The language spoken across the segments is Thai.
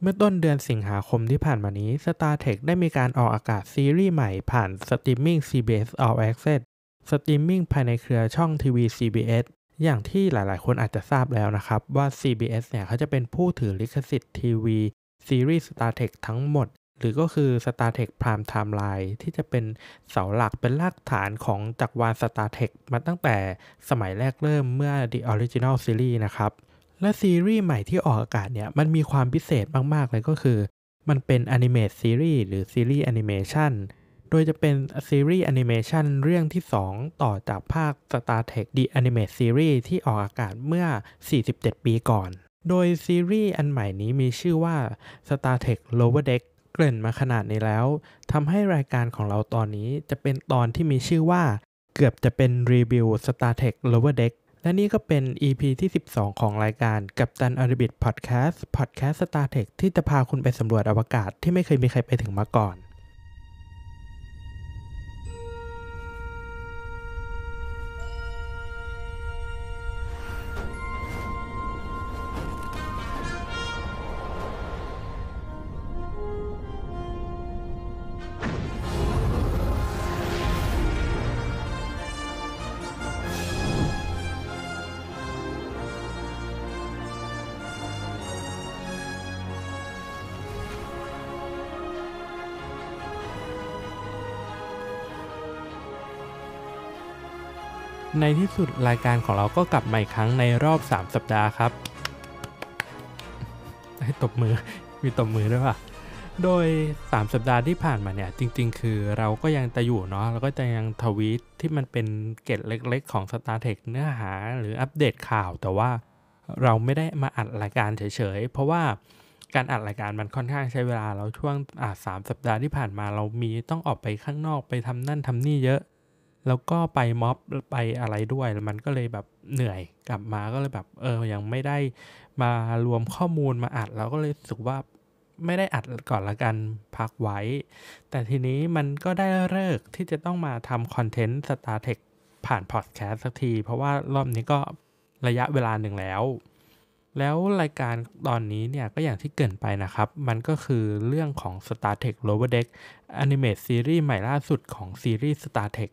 เมื่อต้นเดือนสิงหาคมที่ผ่านมานี้ Star Trek ได้มีการออกอากาศซีรีส์ใหม่ผ่านสตรีมมิ่ง CBS All Access สตรีมมิ่งภายในเครือช่องทีวี CBS อย่างที่หลายๆ คนอาจจะทราบแล้วนะครับ ว่า CBS เนี่ยเขาจะเป็นผู้ถือลิขสิทธิ์ทีวีซีรีส์ Star Trek ทั้งหมด หรือก็คือ Star Trek Prime Timeline ที่จะเป็นเสาหลักเป็นรากฐานของจักรวาล Star Trek มาตั้งแต่สมัยแรกเริ่มเมื่อ The Original Series นะครับ และซีรีส์ใหม่ที่ออกอากาศเนี่ยมันมีความพิเศษมากๆเลยก็คือ มันเป็น animated series หรือซีรีส์แอนิเมชันโดยจะเป็นซีรีส์แอนิเมชันเรื่องที่ 2 ต่อจากภาค Star Trek The Animated Series ที่ออกอากาศเมื่อ 47 ปีก่อน โดยซีรีส์อันใหม่นี้มีชื่อว่า Star Trek Lower Deck เกริ่นมาขนาดนี้แล้วทำให้รายการของเราตอนนี้จะเป็นตอนที่มีชื่อว่า เกือบจะเป็นรีวิว Star Trek Lower Deck และนี่ก็เป็น EP ที่ 12 ของรายการกับตันอริบิทพอดแคสต์พอดแคสต์สตาร์เทคที่จะพาคุณไปสำรวจอวกาศที่ไม่เคยมีใครไปถึงมาก่อน ในที่สุดรายการของเราก็กลับมาอีกครั้งในรอบ 3 สัปดาห์ครับ ให้ตบมือ มีตบมือด้วยป่ะ โดย 3 สัปดาห์ที่ผ่านมาเนี่ย จริง ๆ คือเราก็ยังจะอยู่เนาะเราก็จะยังทวีตที่มันเป็นเกตเล็กๆ ของ Star Trek เนื้อหาหรืออัปเดตข่าว แต่ว่าเราไม่ได้มาอัดรายการเฉยๆ เพราะว่าการอัดรายการมันค่อนข้างใช้เวลาเราช่วงอ่าสามสัปดาห์ที่ผ่านมาเรามีต้องออกไปข้างนอกไปทำนั่นทำนี่เยอะ แล้วก็ไปม็อบไปอะไรด้วยแล้วมันก็เลยแบบเหนื่อยกลับมาก็เลยแบบ เออยังไม่ได้มารวมข้อมูลมาอัดเราก็เลยรู้สึกว่าไม่ได้อัดก่อนละกันพักไว้ แต่ทีนี้มันก็ได้เลิกที่จะต้องมาทำคอนเทนต์ Star Trek ผ่านพอดแคสต์สักที เพราะว่ารอบนี้ก็ระยะเวลาหนึ่งแล้ว แล้วรายการตอนนี้เนี่ยก็อย่างที่เกินไปนะครับ มันก็คือเรื่องของ Star Trek Lower Deck Animated Series ใหม่ล่าสุดของซีรีส์ Star Trek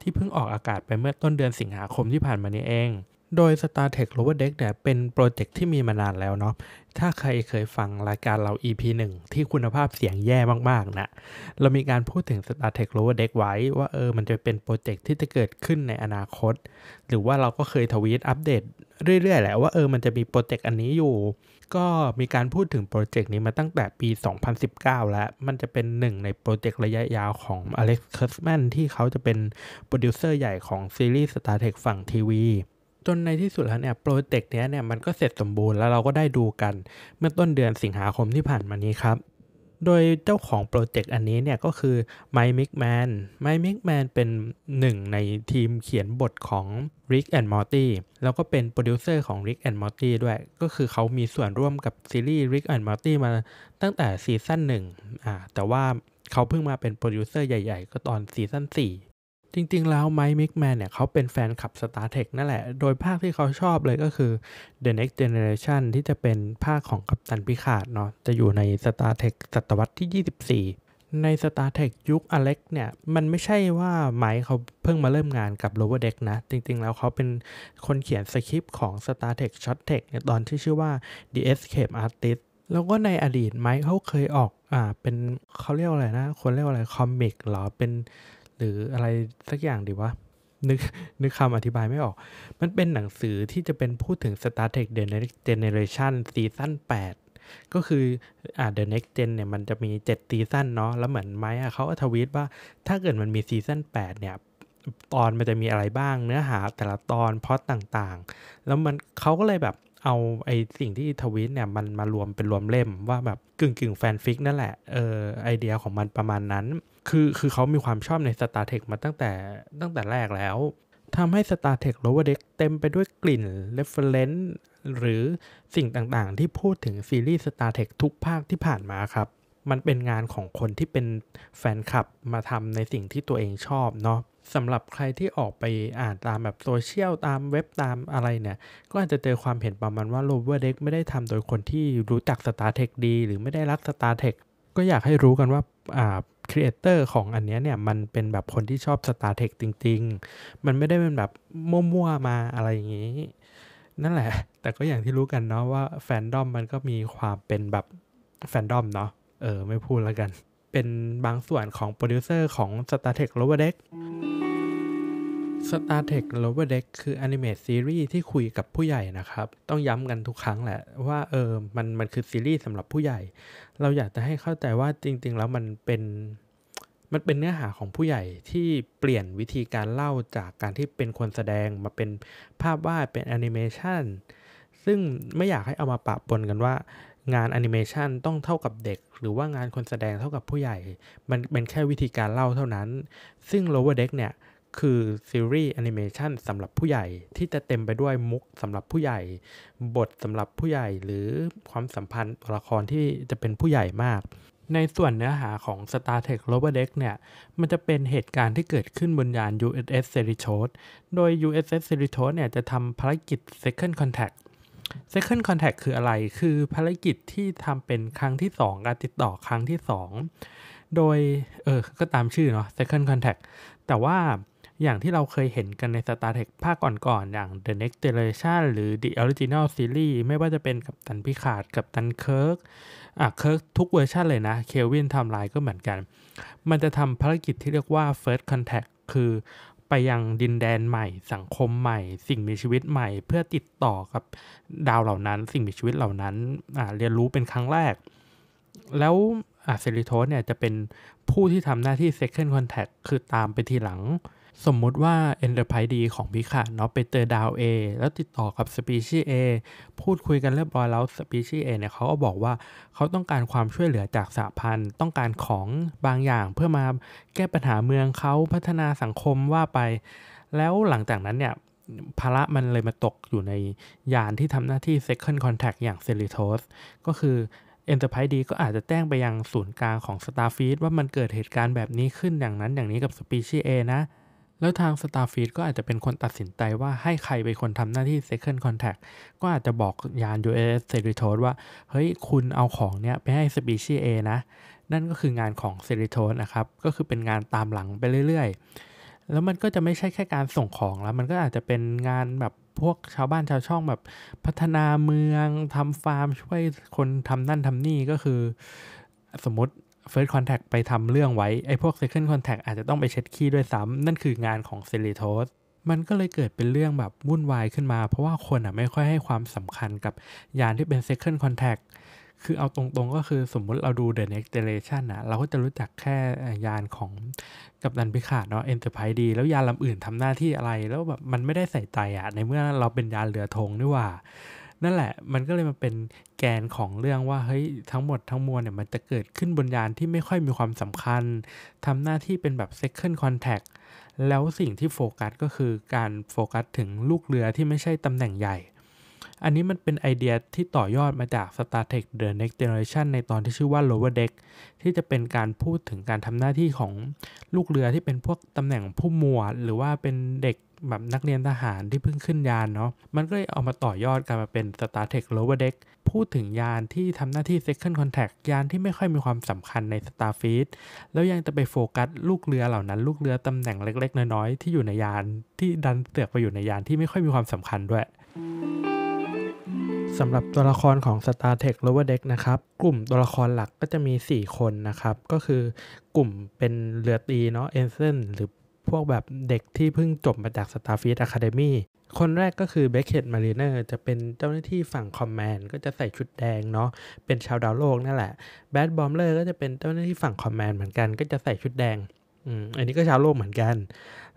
ที่เพิ่งออกอากาศไปเมื่อต้นเดือนสิงหาคมที่ผ่านมานี้เอง โดย Star Trek Lower Deck เนี่ยเป็นโปรเจกต์ที่มีมานานแล้วเนาะ ถ้าใครเคยฟังรายการเรา EP 1 ที่คุณภาพเสียงแย่มากๆนะ เรามีการพูดถึง Star Trek Lower Deck ไว้ว่าเออมันจะเป็นโปรเจกต์ที่จะเกิดขึ้นในอนาคต หรือว่าเราก็เคยทวีตอัปเดต เรื่อยๆแหละว่าเออมันจะมีโปรเจกต์อันนี้อยู่ ก็มีการพูดถึงโปรเจกต์นี้มาตั้งแต่ปี 2019 แล้ว มันจะเป็นหนึ่งในโปรเจกต์ระยะยาวของ Alex Kurtzman ที่เขาจะเป็นโปรดิวเซอร์ใหญ่ของซีรีส์ Star Trek ฝั่งทีวีจนในที่สุดแล้วเนี่ยโปรเจกต์เนี้ยเนี่ยมันก็เสร็จสมบูรณ์แล้วเราก็ได้ดูกัน เมื่อต้นเดือนสิงหาคมที่ผ่านมานี้ครับ โดยเจ้าของโปรเจกต์อันนี้เนี่ยก็คือ Mike McMahan Mike McMahan เป็นหนึ่งในทีมเขียนบทของ Rick and Morty แล้วก็เป็นโปรดิวเซอร์ของ Rick and Morty ด้วย ก็คือเขามีส่วนร่วมกับซีรีส์ Rick and Morty มาตั้งแต่ซีซั่นหนึ่งอ่าแต่ว่าเขาเพิ่งมาเป็นโปรดิวเซอร์ใหญ่ ๆ ก็ตอนซีซั่น4 จริงๆ แล้ว Mike McMahan เนี่ยเขาเป็นแฟนคลับ Star Trek นั่นแหละ โดยภาคที่เขาชอบเลยก็คือ The Next Generation ที่จะเป็นภาคของกัปตัน Picard เนาะจะอยู่ใน Star Trek ศตวรรษที่ 24ใน Star Trek ยุค Alex เนี่ย มันไม่ใช่ว่า Mike เขาเพิ่งมาเริ่มงานกับ Lower Deck นะ จริงๆ แล้วเขาเป็นคนเขียนสคริปต์ของ Star Trek Short Trek ในตอนที่ชื่อว่า The Escape Artist แล้วก็ในอดีตไมค์เขาเคยออกอ่าเป็นเขาเรียกว่าอะไรนะ คนเรียกว่าอะไรคอมิกเหรอ เป็น รืออะไรสักอย่างดีวะนึกนึกคำอธิบายไม่ออก มันเป็นหนังสือที่จะเป็นพูดถึง Star Trek The Next Generation ซีซั่น8 ก็คืออ่า The Next Gen เนี่ยมันจะมี 7 ซีซั่นเนาะ แล้วเหมือนไม้อะเขาทวีตว่า ถ้าเกิดมันมีซีซั่น8 เนี่ย ตอนมันจะมีอะไรบ้าง เนื้อหาแต่ละตอนพล็อตต่างๆ แล้วมันเขาก็เลยแบบเอาไอสิ่งที่ทวีตเนี่ยมันมารวมเป็นรวมเล่มว่าแบบกึ่งกึ่งแฟนฟิกนั่นแหละ เออไอเดียของมันประมาณนั้น คือคือเขามีความชอบใน Star Trek มาตั้งแต่ตั้งแต่แรกแล้วทำให้ Star Trek Lower Deck เต็มไปด้วยกลิ่น reference หรือสิ่งต่างๆ ที่พูดถึงซีรีส์ Star Trek ทุกภาคที่ผ่านมาครับ มันเป็นงานของคนที่เป็นแฟนคลับมาทำในสิ่งที่ตัวเองชอบเนาะสำหรับใครที่ออกไปอ่านตามแบบโซเชียลตามเว็บตามอะไรเนี่ย ก็อาจจะเจอความเห็นประมาณว่า Lower Deck ไม่ได้ทำโดยคนที่รู้จัก Star Trek ดี หรือไม่ได้รัก Star Trek ก็อยากให้รู้กันว่าอ่า ครีเอเตอร์ของอันนี้เนี่ยมันเป็นแบบคนที่ชอบ Star Trek จริง ๆ มันไม่ได้เป็นแบบมั่วๆมาอะไรอย่างนี้ นั่นแหละ แต่ก็อย่างที่รู้กันเนาะว่าแฟนดอมมันก็มีความเป็นแบบแฟนดอมเนาะเออ ไม่พูดแล้วกัน เป็นบางส่วนของโปรดิวเซอร์ของ Star Trek Lower Deck Star Trek Lower Deck คือ animated series ที่คุยกับผู้ใหญ่นะครับ ต้องย้ำกันทุกครั้งแหละว่าเออมันมันคือซีรีส์สำหรับผู้ใหญ่ เราอยากจะให้เข้าใจว่าจริง ๆ แล้วมันเป็นมันเป็นเนื้อหาของผู้ใหญ่ที่เปลี่ยนวิธีการเล่าจากการที่เป็นคนแสดงมาเป็นภาพวาดเป็นแอนิเมชันซึ่งไม่อยากให้เอามาปะปนกันว่างานแอนิเมชันต้องเท่ากับเด็ก หรือว่างานคนแสดงเท่ากับผู้ใหญ่ มันเป็นแค่วิธีการเล่าเท่านั้น ซึ่ง Lower Deck เนี่ย คือซีรีส์แอนิเมชันสำหรับผู้ใหญ่ที่จะเต็มไปด้วยมุกสำหรับผู้ใหญ่ บทสำหรับผู้ใหญ่หรือความสัมพันธ์ตัวละครที่จะเป็นผู้ใหญ่มาก ในส่วนเนื้อหาของ Star Trek Lower Deck เนี่ย มันจะเป็นเหตุการณ์ที่เกิดขึ้นบนยาน USS Cerritos โดย USS Cerritos เนี่ยจะทำภารกิจ Second Contact Second Contact คืออะไร คือภารกิจที่ทำเป็นครั้งที่ 2 การติดต่อครั้งที่ 2 โดย เออ ก็ตามชื่อเนาะ Second Contact แต่ว่า อย่างที่เราเคยเห็นกันใน Star Trek ภาคก่อนๆอย่าง The Next Generation หรือ The Original Series ไม่ว่าจะเป็นกัปตันพิคาร์ดกัปตันเคิร์กอะเคิร์กทุกเวอร์ชันเลยนะ Kelvin Timeline ก็เหมือนกัน มันจะทำภารกิจที่เรียกว่า First Contact คือไปยังดินแดนใหม่ สังคมใหม่ สิ่งมีชีวิตใหม่ เพื่อติดต่อกับดาวเหล่านั้น สิ่งมีชีวิตเหล่านั้นเรียนรู้เป็นครั้งแรก แล้วอาเซริโทสเนี่ยจะเป็นผู้ที่ทำหน้าที่ Second Contact คือตามไปทีหลัง สมมุติว่า Enterprise D ของพิขาเนาะไปเจอดาว A แล้วติดต่อกับสปีชีส์ A พูดคุยกันเรียบร้อยแล้วสปีชีส์ A เนี่ยเขาก็บอกว่าเขาต้องการความช่วยเหลือจากสหพันธ์ ต้องการของบางอย่างเพื่อมาแก้ปัญหาเมืองเขาพัฒนาสังคมว่าไป แล้วหลังจากนั้นเนี่ยภาระมันเลยมาตกอยู่ในยานที่ทำหน้าที่ Second Contact อย่าง c e l i t o s ก็คือ Enterprise D ก็อาจจะแจ้งไปยังศูนย์กลางของ Starfleet ว่ามันเกิดเหตุการณ์แบบนี้ขึ้นอย่างนั้นอย่างนี้กับ Species A นะ แล้วทาง Starfleet ก็อาจจะเป็นคนตัดสินใจว่าให้ใครเป็นคนทำหน้าที่ Second Contact ก็อาจจะบอกยาน USS Cerritos ว่า เฮ้ยคุณเอาของเนี้ยไปให้ Species A นะ นั่นก็คืองานของ Cerritos นะครับ ก็คือเป็นงานตามหลังไปเรื่อยๆ แล้วมันก็จะไม่ใช่แค่การส่งของแล้ว มันก็อาจจะเป็นงานแบบพวกชาวบ้านชาวช่องแบบพัฒนาเมืองทำฟาร์มช่วยคนทำนั่นทำนี่ก็คือ สมมติ First Contact ไปทำเรื่องไว้ ไอ้พวก Second Contact อาจจะต้องไปเช็ดขี้ด้วยซ้ำ นั่นคืองานของเซเลโทสมันก็เลยเกิดเป็นเรื่องแบบวุ่นวายขึ้นมา เพราะว่าคนอะไม่ค่อยให้ความสำคัญกับยานที่เป็น Second Contact คือเอาตรงๆก็คือสมมุติเราดู The Next Generation นะเราก็จะรู้จักแค่ยานของกับดันพิขาดเนาะ Enterprise ดีแล้วยานลำอื่นทำหน้าที่อะไร แล้วแบบมันไม่ได้ใส่ใจอะในเมื่อเราเป็นยานเรือธงนี่ว่า นั่นแหละ มันก็เลยมาเป็นแกนของเรื่องว่าเฮ้ยทั้งหมดทั้งมวลเนี่ยมันจะเกิดขึ้นบนยานที่ไม่ค่อยมีความสำคัญทำหน้าที่เป็นแบบ second contact แล้วสิ่งที่โฟกัสก็คือการโฟกัสถึงลูกเรือที่ไม่ใช่ตำแหน่งใหญ่ อันนี้มันเป็นไอเดียที่ต่อยอดมาจาก Star Trek The Next Generation ในตอนที่ชื่อว่า Lower Deck ที่จะเป็นการพูดถึงการทำหน้าที่ของลูกเรือที่เป็นพวกตำแหน่งผู้หมวด หรือว่าเป็นเด็กแบบนักเรียนทหารที่เพิ่งขึ้นยานเนาะ มันก็เลยเอามาต่อยอดกันมาเป็น Star Trek Lower Deck พูดถึงยานที่ทำหน้าที่ Second Contact ยานที่ไม่ค่อยมีความสำคัญใน Starfleet แล้วยังจะไปโฟกัสลูกเรือเหล่านั้น ลูกเรือตำแหน่งเล็ก ๆ น้อยๆที่อยู่ในยานที่ดันเสือกไปอยู่ในยานที่ไม่ค่อยมีความสำคัญด้วย สำหรับตัวละครของ Star Trek Lower Deck นะครับ กลุ่มตัวละครหลักก็จะมี 4 คนนะครับ ก็คือกลุ่มเป็นเรือตรีเนาะ Ensign หรือพวกแบบเด็กที่เพิ่งจบมาจาก Starfleet Academy คนแรกก็คือเบคเกตมารีเนอร์จะเป็นเจ้าหน้าที่ฝั่ง Command ก็จะใส่ชุดแดงเนาะเป็นชาวดาวโลกนั่นแหละแบรดบอมเลอร์ก็จะเป็นเจ้าหน้าที่ฝั่ง Command เหมือนกันก็จะใส่ชุดแดง อืมอันนี้ก็ชาวโลกเหมือนกัน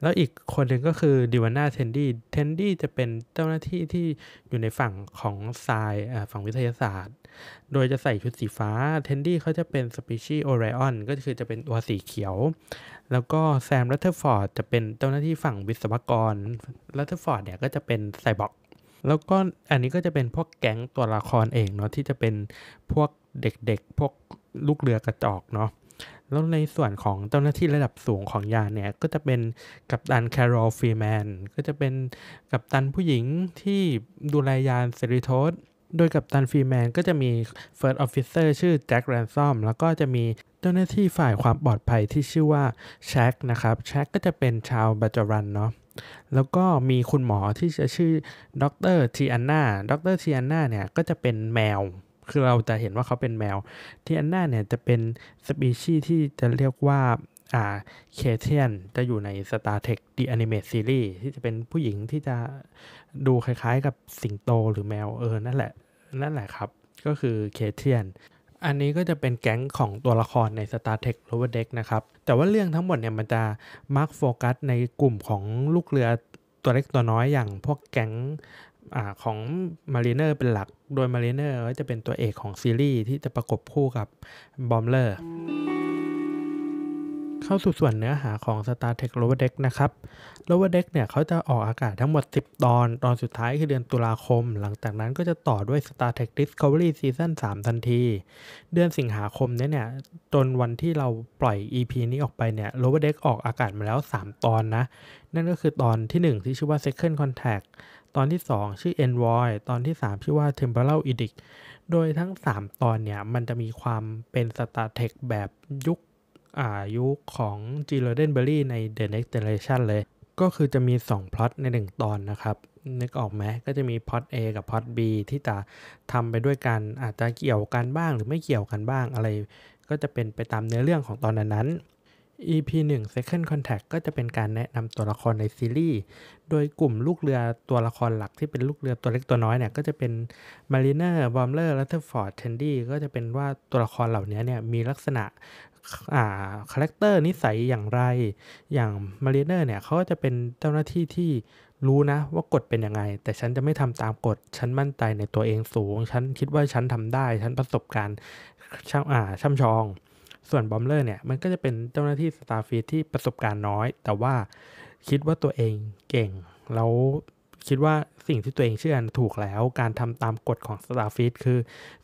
แล้วอีกคนหนึ่งก็คือดิวาน่าเทนดี้เทนดี้จะเป็นเจ้าหน้าที่ที่อยู่ในฝั่งของทรายฝั่งวิทยาศาสตร์ โดยจะใส่ชุดสีฟ้าเทนดี้เขาจะเป็นสปีชีส์โอไรออนก็คือจะเป็นตัวสีเขียว แล้วก็แซมรัตเทอร์ฟอร์ดจะเป็นเจ้าหน้าที่ฝั่งวิศวกรรัตเทอร์ฟอร์ดเนี่ยก็จะเป็นไซบอร์กแล้วก็อันนี้ก็จะเป็นพวกแก๊งตัวละครเองเนาะที่จะเป็นพวกเด็กๆ พวกลูกเรือกระจอกเนาะ แล้วในส่วนของเจ้าหน้าที่ระดับสูงของยานเนี่ย ก็จะเป็นกัปตันแคโรลฟรีแมน ก็จะเป็นกัปตันผู้หญิงที่ดูแลยาน Cerritos โดยกัปตันฟรีแมนก็จะมี First Officer ชื่อแจ็คแรนซอมแล้วก็จะมีเจ้าหน้าที่ฝ่ายความปลอดภัยที่ชื่อว่าแช็กนะครับแช็กก็จะเป็นชาวเบจอรันเนาะแล้วก็มีคุณหมอที่จะชื่อดรทีอันนาดรทีอันนาเนี่ยก็จะเป็นแมว คือเราจะเห็นว่าเขาเป็นแมว ที่อันนาเนี่ยจะเป็นสปีชีส์ที่จะเรียกว่าอ่าเคเทียนจะอยู่ใน Star Trek The Animate Series ที่จะเป็นผู้หญิงที่จะดูคล้ายๆกับสิงโตหรือแมวเออนั่นแหละ นั่นแหละครับ ก็คือเคเทียน อันนี้ก็จะเป็นแก๊งของตัวละครใน Star Trek Lower Deck นะครับ แต่ว่าเรื่องทั้งหมดเนี่ยมันจะมาร์กโฟกัสในกลุ่มของลูกเรือตัวเล็กตัวน้อยอย่างพวกแก๊งของมารีเนอร์เป็นหลัก โดยมารีเนอร์จะเป็นตัวเอกของซีรีส์ที่จะประกบคู่กับบอมเลอร์เข้าสู่ส่วนเนื้อหาของ Star Trek Lower Deck นะครับ Lower Deck เนี่ยเขาจะออกอากาศทั้งหมด 10 ตอน ตอนสุดท้ายคือเดือนตุลาคม หลังจากนั้นก็จะต่อด้วย Star Trek Discovery Season 3 ทันที เดือนสิงหาคมเนี่ยเนี่ยจนวันที่เราปล่อย EP นี้ออกไปเนี่ย Lower Deck ออกอากาศมาแล้ว 3 ตอนนะ นั่นก็คือตอนที่ 1 ที่ชื่อว่า Second Contact ตอนที่ 2 ชื่อ Envoy ตอนที่ 3 ชื่อว่า Temporal Edict โดยทั้ง 3 ตอนเนี่ย มันจะมีความเป็น Star Trek แบบยุคอายุของ G. r o d e n b e r r y ใน The Next Generation เลย ก็คือจะมี 2 พล็อตใน 1 ตอนนะครับ นึกออกไหมก็จะมีพล็อต A กับพล็อต B ที่จะทำไปด้วยกัน อาจจะเกี่ยวกันบ้างหรือไม่เกี่ยวกันบ้างอะไร ก็จะเป็นไปตามเนื้อเรื่องของตอนนั้น EP 1 Second Contact ก็จะเป็นการแนะนำตัวละครในซีรีส์ โดยกลุ่มลูกเรือตัวละครหลักที่เป็นลูกเรือตัวเล็กตัวน้อยเนี่ย ก็จะเป็น Mariner Bomber, Rutherford Tandy ก็จะเป็นว่าตัวละครเหล่านี้เนี่ย มีลักษณะอ่าคาแรคเตอร์นิสัยอย่างไร อย่างมารีเนอร์เนี่ยเขาก็จะเป็นเจ้าหน้าที่ที่รู้นะว่ากฎเป็นยังไง แต่ฉันจะไม่ทำตามกฎ ฉันมั่นใจในตัวเองสูง ฉันคิดว่าฉันทำได้ ฉันประสบการณ์ช่ำอ่าช่ำชอง ส่วนบอมเลอร์เนี่ยมันก็จะเป็นเจ้าหน้าที่สตาร์ฟีที่ประสบการณ์น้อย แต่ว่าคิดว่าตัวเองเก่ง แล้วคิดว่าสิ่งที่ตัวเองเชื่อถูกแล้ว การทำตามกฎของ Starfleet คือ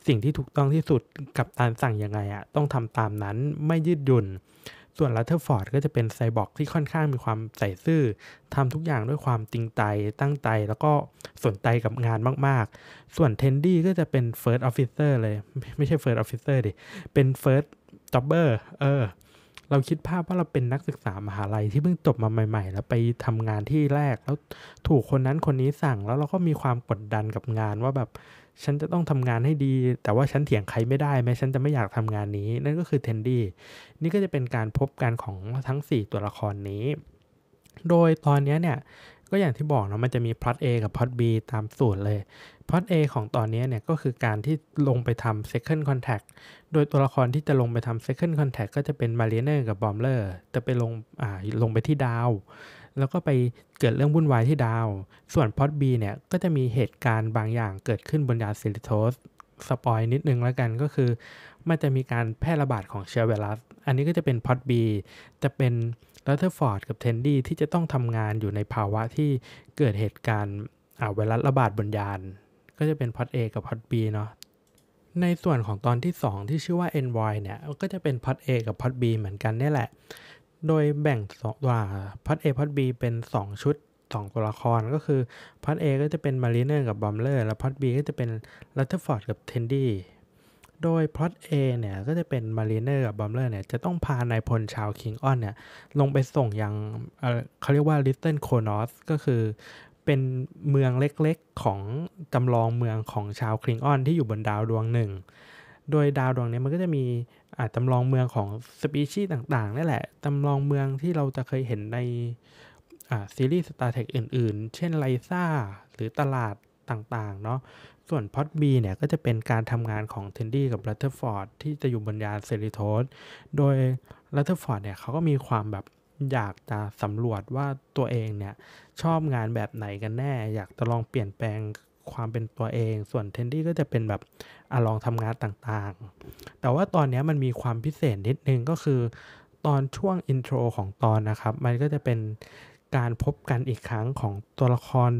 สิ่งที่ถูกต้องที่สุดกับการสั่งยังไงอะต้องทำตามนั้นไม่ยืดหยุ่น ส่วนรัตเทอร์ฟอร์ดก็จะเป็นไซบอร์กที่ค่อนข้างมีความใสซื่อทำทุกอย่างด้วยความจริงใจตั้งใจแล้วก็สนใจกับงานมากๆ ส่วนเทนดี้ก็จะเป็น First Officer เลย ไม่ใช่ First Officer ดิเป็น First Jobber เออ เราคิดภาพว่าเราเป็นนักศึกษามหาลัยที่เพิ่งจบมาใหม่ ๆ แล้วไปทำงานที่แรก แล้วถูกคนนั้นคนนี้สั่งแล้วเราก็มีความกดดันกับงานว่าแบบฉันจะต้องทำงานให้ดี แต่ว่าฉันเถียงใครไม่ได้แม้ฉันจะไม่อยากทำงานนี้ นั่นก็คือเทนดี้นี่ก็จะเป็นการพบกันของทั้ง 4 ตัวละครนี้ โดยตอนนี้เนี่ยก็อย่างที่บอกเนาะมันจะมีพล็อต A กับพล็อต B ตามสูตรเลย พล็อตของตอนนี้เนี่ยก็คือการที่ลงไปทำ second contact โดยตัวละครที่จะลงไปทำ second contact ก็จะเป็น mariner กับ bomber จะไปลงอ่าลงไปที่ดาว แล้วก็ไปเกิดเรื่องวุ่นวายที่ดาว ส่วนพล็อต B เนี่ยก็จะมีเหตุการณ์บางอย่างเกิดขึ้นบนยาน Cerritos สปอยนิดนึงแล้วกันก็คือ มันจะมีการแพร่ระบาดของเชื้อไวรัส อันนี้ก็จะเป็นพล็อต B จะเป็นรัตเทอร์ฟอร์ดกับเทนดี้ที่จะต้องทำงานอยู่ในภาวะที่เกิดเหตุการณ์ไวรัสระบาดบนยาน ก็จะเป็นพอด A กับพอด B เนาะในส่วนของตอนที่ 2 ที่ชื่อว่า Envoys เนี่ยก็จะเป็นพอด A กับพอด B เหมือนกันนี่แหละ โดยแบ่งสองว่าพอด A พอด B เป็น 2 ชุด 2 ตัวละครก็คือพอด A ก็จะเป็นมารีเนอร์กับบอมเลอร์แล้วพอด B ก็จะเป็นรัตเทอร์ฟอร์ดกับเทนดี้โดยพอต A เนี่ยก็จะเป็นมารีเนอร์กับบอมเลอร์เนี่ยจะต้องพานายพลชาวคลิงออนเนี่ยลงไปส่งยังเขาเรียกว่า Little Qo'noS ก็คือ เป็นเมืองเล็กๆของจำลองเมืองของชาวคลิงออนที่อยู่บนดาวดวงหนึ่ง โดยดาวดวงนี้มันก็จะมีอ่าจำลองเมืองของสปีชีส์ต่างๆนี่แหละจำลองเมืองที่เราจะเคยเห็นในซีรีส์ Star Trek อื่นๆ เช่นไรซ่าหรือตลาดต่างๆ เนาะ ส่วนพล็อต B เนี่ยก็จะเป็นการทำงานของเทนดี้กับรัตเทอร์ฟอร์ดที่จะอยู่บนยาน Cerritos โดยรัตเทอร์ฟอร์ดเนี่ยเขาก็มีความแบบ อยากจะสำรวจว่าตัวเองเนี่ยชอบงานแบบไหนกันแน่ อยากจะลองเปลี่ยนแปลงความเป็นตัวเอง ส่วนเทนดี้ก็จะเป็นแบบอลองทำงานต่างๆ แต่ว่าตอนนี้มันมีความพิเศษนิดนึงก็คือ ตอนช่วงอินโทรของตอนนะครับ มันก็จะเป็นการพบกันอีกครั้งของตัวละคร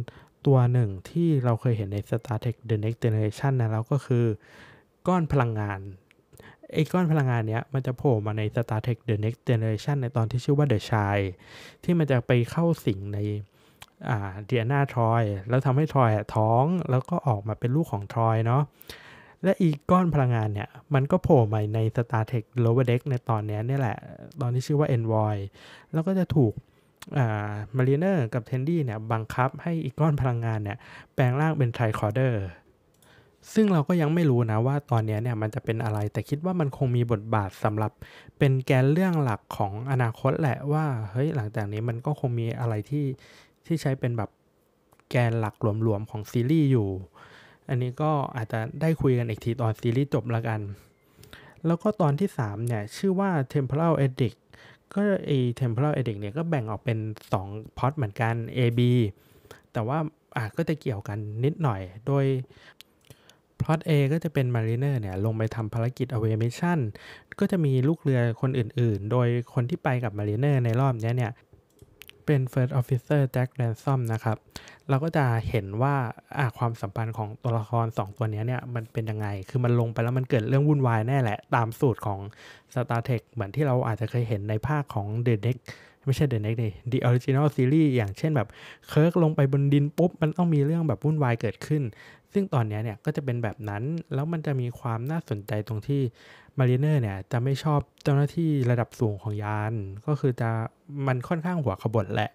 ตัวหนึ่งที่เราเคยเห็นใน Star Trek The Next Generation นะแล้วก็คือก้อนพลังงาน ไอ้ก้อนพลังงานเนี้ยมันจะโผล่มาใน Star Trek The Next Generation ในตอนที่ชื่อว่า The Child ที่มันจะไปเข้าสิงในอ่า Deanna Troi แล้วทำให้ Troi ท้องแล้วก็ออกมาเป็นลูกของ Troi เนาะและอีกก้อนพลังงานเนี่ย มันก็โผล่มาใน Star Trek Lower Deck ในตอนนี้นี่แหละ ตอนที่ชื่อว่า Envoy แล้วก็จะถูก Mariner กับ Tendi เนี่ย บังคับให้อีกก้อนพลังงานเนี่ย แปลงร่างเป็น tricorder ซึ่งเราก็ยังไม่รู้นะว่าตอนนี้เนี่ยมันจะเป็นอะไร แต่คิดว่ามันคงมีบทบาทสำหรับเป็นแกนเรื่องหลักของอนาคตแหละว่าเฮ้ยหลังจากนี้มันก็คงมีอะไรที่ที่ใช้เป็นแบบแกนหลักหลวมๆของซีรีส์อยู่ อันนี้ก็อาจจะได้คุยกันอีกทีตอนซีรีส์จบละกัน แล้วก็ตอนที่ 3 เนี่ย ชื่อว่า Temporal Edict ก็ไอ Temporal Edict เนี่ยก็แบ่งออกเป็น2พอดเหมือนกัน A B แต่ว่าอาจก็จะเกี่ยวกันนิดหน่อย โดย พล็อต A ก็จะเป็นมารีเนอร์เนี่ยลงไปทำภารกิจ away mission ก็จะมีลูกเรือคนอื่นๆ โดยคนที่ไปกับ Mariner ในรอบนี้เนี่ยเป็น First Officer Jack Ransom นะครับ เราก็จะเห็นว่าความสัมพันธ์ของตัวละคร 2 ตัวนี้เนี่ยมันเป็นยังไง คือมันลงไปแล้วมันเกิดเรื่องวุ่นวายแน่แหละ ตามสูตรของ Star Trek เหมือนที่เราอาจจะเคยเห็นในภาคของ The Next ไม่ใช่ The Next ดิ The Original Series อย่างเช่นแบบ Kirk ลงไปบนดินปุ๊บ มันต้องมีเรื่องแบบวุ่นวายเกิดขึ้น ซึ่งตอนนี้เนี่ยก็จะเป็นแบบนั้นแล้วมันจะมีความน่าสนใจตรงที่ Mariner เนี่ยจะไม่ชอบเจ้าหน้าที่ระดับสูงของยาน ก็คือจะมันค่อนข้างหัวขบถแหละ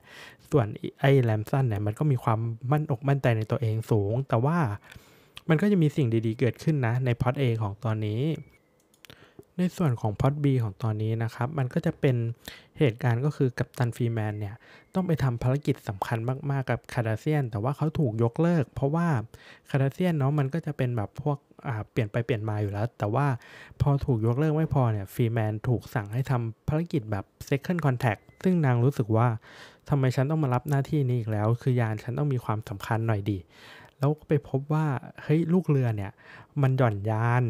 ส่วนไอ้ Ransom เนี่ยมันก็มีความมั่นอกมั่นใจในตัวเองสูง แต่ว่ามันก็จะมีสิ่งดีๆเกิดขึ้นนะใน plot A ของตอนนี้ ในส่วนของพอด B ของตอนนี้นะครับ มันก็จะเป็นเหตุการณ์ก็คือกัปตัน Freeman เนี่ย ต้องไปทำภารกิจสำคัญมาก ๆ กับ Cardassian แต่ว่าเขาถูกยกเลิก เพราะว่าคาราเซียนเนาะมันก็จะเป็นแบบพวกเปลี่ยนไปเปลี่ยนมาอยู่แล้ว แต่ว่าพอถูกยกเลิกไม่พอเนี่ยฟรีแมนถูกสั่งให้ทำภารกิจแบบ second contact ซึ่งนางรู้สึกว่าทำไมฉันต้องมารับหน้าที่นี้อีกแล้ว คือยานฉันต้องมีความสำคัญหน่อยดีแล้วไปพบว่าเฮ้ยลูกเรือเนี่ย มันหย่อนยาน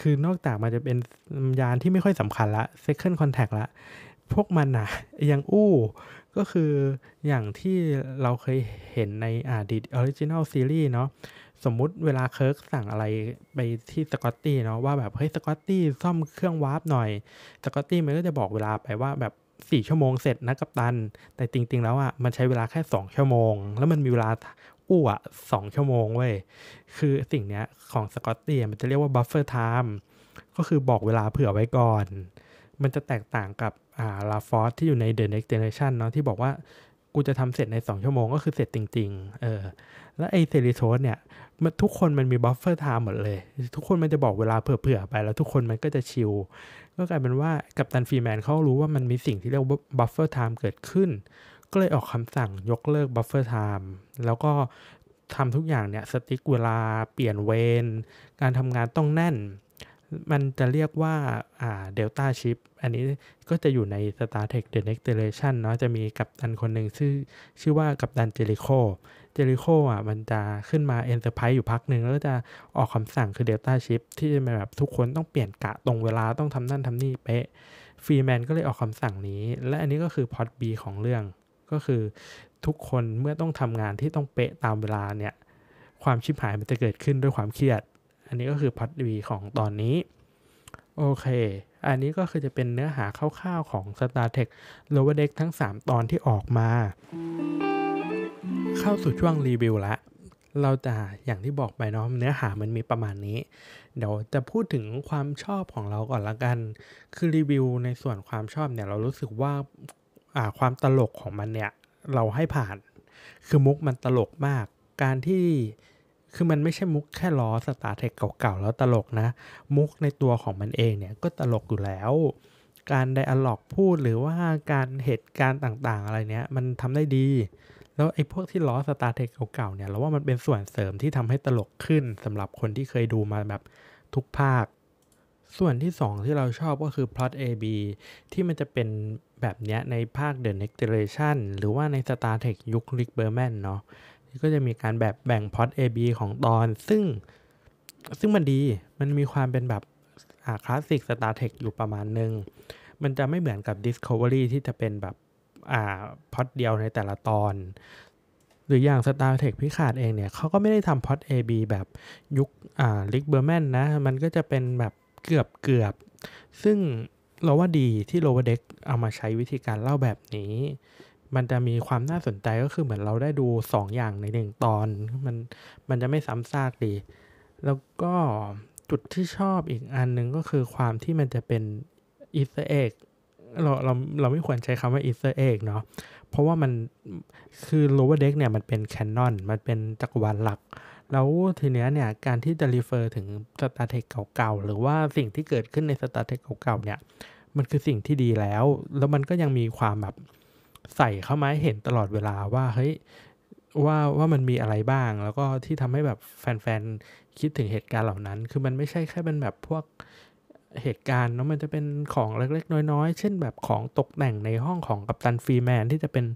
คือนอกจากมันจะเป็นยานที่ไม่ค่อยสำคัญละ second contact ละ พวกมันนะยังอู้ ก็คืออย่างที่เราเคยเห็นในอ่า The Original Series เนาะสมมุติเวลา Kirk สั่งอะไรไปที่ Scotty เนาะว่าแบบเฮ้ย Scotty ซ่อมเครื่องวาร์ปหน่อย Scotty มันก็จะบอกเวลาไปว่าแบบ4ชั่วโมงเสร็จนะกัปตัน แต่จริง ๆ แล้วอะมันใช้เวลาแค่2ชั่วโมง แล้วมันมีเวลา อู้อะสองชั่วโมงเว้ย คือสิ่งเนี้ยของ Scotty มันจะเรียกว่า buffer time ก็คือบอกเวลาเผื่อไว้ก่อน มันจะแตกต่างกับอ่า La Forge ที่อยู่ใน The Next Generation เนาะที่บอกว่ากูจะทำเสร็จใน 2 ชั่วโมงก็คือเสร็จจริง ๆ เออ แล้วไอ้ Cerritos เนี่ยทุกคนมันมี buffer time หมดเลย ทุกคนมันจะบอกเวลาเผื่อๆไป แล้วทุกคนมันก็จะชิล ก็กลายเป็นว่ากัปตัน Freeman เขารู้ว่ามันมีสิ่งที่เรียกว่า buffer time เกิดขึ้น ก็เลยออกคำสั่งยกเลิก buffer time แล้วก็ทำทุกอย่างเนี่ย strict เวลาเปลี่ยนเวนการทำงานต้องแน่น มันจะเรียกว่าอ่า delta shift อันนี้ก็จะอยู่ใน Star Trek The Next Generation เนาะจะมีกัปตันคนหนึ่งชื่อชื่อว่ากัปตัน Jellico Jellico อะมันจะขึ้นมา Enterprise อยู่พักหนึ่งแล้วก็จะออกคำสั่งคือ delta shift ที่จะแบบทุกคนต้องเปลี่ยนกะตรงเวลาต้องทำนั่นทำนี่เป๊ะ Freeman ก็เลยออกคำสั่งนี้ และอันนี้ก็คือ plot B ของเรื่อง ก็คือทุกคนเมื่อต้องทำงานที่ต้องเป๊ะตามเวลาเนี่ยความชิบหายมันจะเกิดขึ้นด้วยความเครียด อันนี้ก็คือพัดวีของตอนนี้ โอเค อันนี้ก็คือจะเป็นเนื้อหาคร่าวๆของ Star Trek Lower Deck ทั้ง 3 ตอนที่ออกมา เข้าสู่ช่วงรีวิวละเราจะอย่างที่บอกไปเนาะเนื้อหามันมีประมาณนี้ เดี๋ยวจะพูดถึงความชอบของเราก่อนละกัน คือรีวิวในส่วนความชอบเนี่ยเรารู้สึกว่า ความตลกของมันเนี่ยเราให้ผ่าน คือมุกมันตลกมาก การที่คือมันไม่ใช่มุกแค่ล้อ Star Trek เก่าๆแล้วตลกนะ มุกในตัวของมันเองเนี่ยก็ตลกอยู่แล้ว การ dialogue พูดหรือว่าการเหตุการณ์ต่างๆ อะไรเนี้ยมันทำได้ดี แล้วไอ้พวกที่ล้อ Star Trek เก่าๆเนี่ยเราว่ามันเป็นส่วนเสริมที่ทำให้ตลกขึ้นสำหรับคนที่เคยดูมาแบบทุกภาค ส่วนที่ 2 ที่เราชอบก็คือพล็อต AB ที่มันจะเป็น แบบนี้ในภาค The Next Generation หรือว่าใน Star Trek ยุค Rick Berman เนาะก็จะมีการแบบแบ่งพอด AB ของตอน ซึ่งซึ่งมันดีมันมีความเป็นแบบอ่าคลาสสิก Star Trek อยู่ประมาณนึง มันจะไม่เหมือนกับ Discovery ที่จะเป็นแบบอ่าพอดเดียวในแต่ละตอน หรืออย่าง Star Trek พิขาดเองเนี่ยเขาก็ไม่ได้ทำพอด AB แบบยุคอ่า Rick Berman นะ มันก็จะเป็นแบบเกือบเกือบซึ่ง เราว่าดีที่ Lower Deck เอามาใช้วิธีการเล่าแบบนี้ มันจะมีความน่าสนใจก็คือเหมือนเราได้ดู2ออย่างในหนึ่งตอน มันมันจะไม่ซ้ำซากดี แล้วก็จุดที่ชอบอีกอันหนึ่งก็คือความที่มันจะเป็น Easter egg เราเราเราไม่ควรใช้คำว่า Easter egg เนาะเพราะว่ามันคือ Lower Deck เนี่ยมันเป็น canon มันเป็นจักรวาลหลัก แล้วทีเนี้ยเนี่ยการที่จะ refer ถึง Star Trek เก่าๆ หรือว่าสิ่งที่เกิดขึ้นใน Star Trek เก่าๆเนี่ยมันคือสิ่งที่ดีแล้ว แล้วมันก็ยังมีความแบบใส่เข้ามาให้เห็นตลอดเวลาว่าเฮ้ยว่าว่ามันมีอะไรบ้าง แล้วก็ที่ทำให้แบบแฟนๆ คิดถึงเหตุการณ์เหล่านั้น คือมันไม่ใช่แค่เป็นแบบพวก เหตุการณ์เนาะมันจะเป็นของเล็กๆ น้อยๆ เช่นแบบของตกแต่งในห้องของกัปตัน Freeman ที่จะเป็น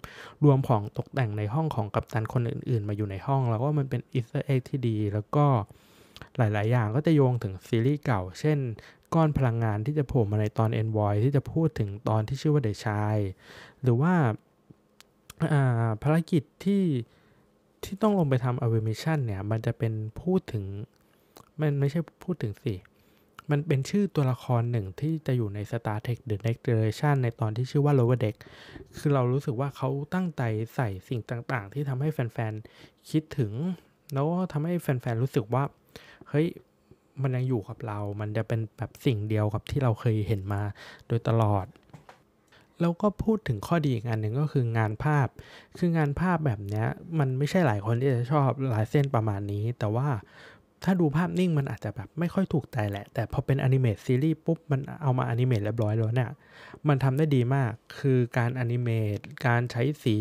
รวมของตกแต่งในห้องของกัปตันคนอื่น ๆ มาอยู่ในห้องแล้วก็มันเป็น Easter egg ที่ดี แล้วก็หลาย ๆ อย่างก็จะโยงถึงซีรีส์เก่า เช่น ก้อนพลังงานที่จะโผล่มาในตอน Envoy ที่จะพูดถึงตอนที่ชื่อว่า The Child หรือว่าภารกิจที่ที่ต้องลงไปทำ away mission เนี่ย มันจะเป็นพูดถึงมันไม่ใช่พูดถึงสิ มันเป็นชื่อตัวละครหนึ่งที่จะอยู่ใน Star Trek The Next Generation ในตอนที่ชื่อว่า Lower Deck คือเรารู้สึกว่าเขาตั้งใจใส่สิ่งต่างๆ ที่ทำให้แฟนๆ คิดถึง แล้วก็ทำให้แฟนๆ รู้สึกว่า เฮ้ย มันยังอยู่กับเรา มันจะเป็นแบบสิ่งเดียวกับที่เราเคยเห็นมาโดยตลอด แล้วก็พูดถึงข้อดีอีกอันหนึ่งก็คืองานภาพ คืองานภาพแบบนี้มันไม่ใช่หลายคนที่จะชอบลายเส้นประมาณนี้ แต่ว่า ถ้าดูภาพนิ่งมันอาจจะแบบไม่ค่อยถูกใจแหละ แต่พอเป็นอนิเมตซีรีส์ปุ๊บ มันเอามาอนิเมตเรียบร้อยแล้วเนี่ย มันทำได้ดีมาก คือการอนิเมตการใช้สี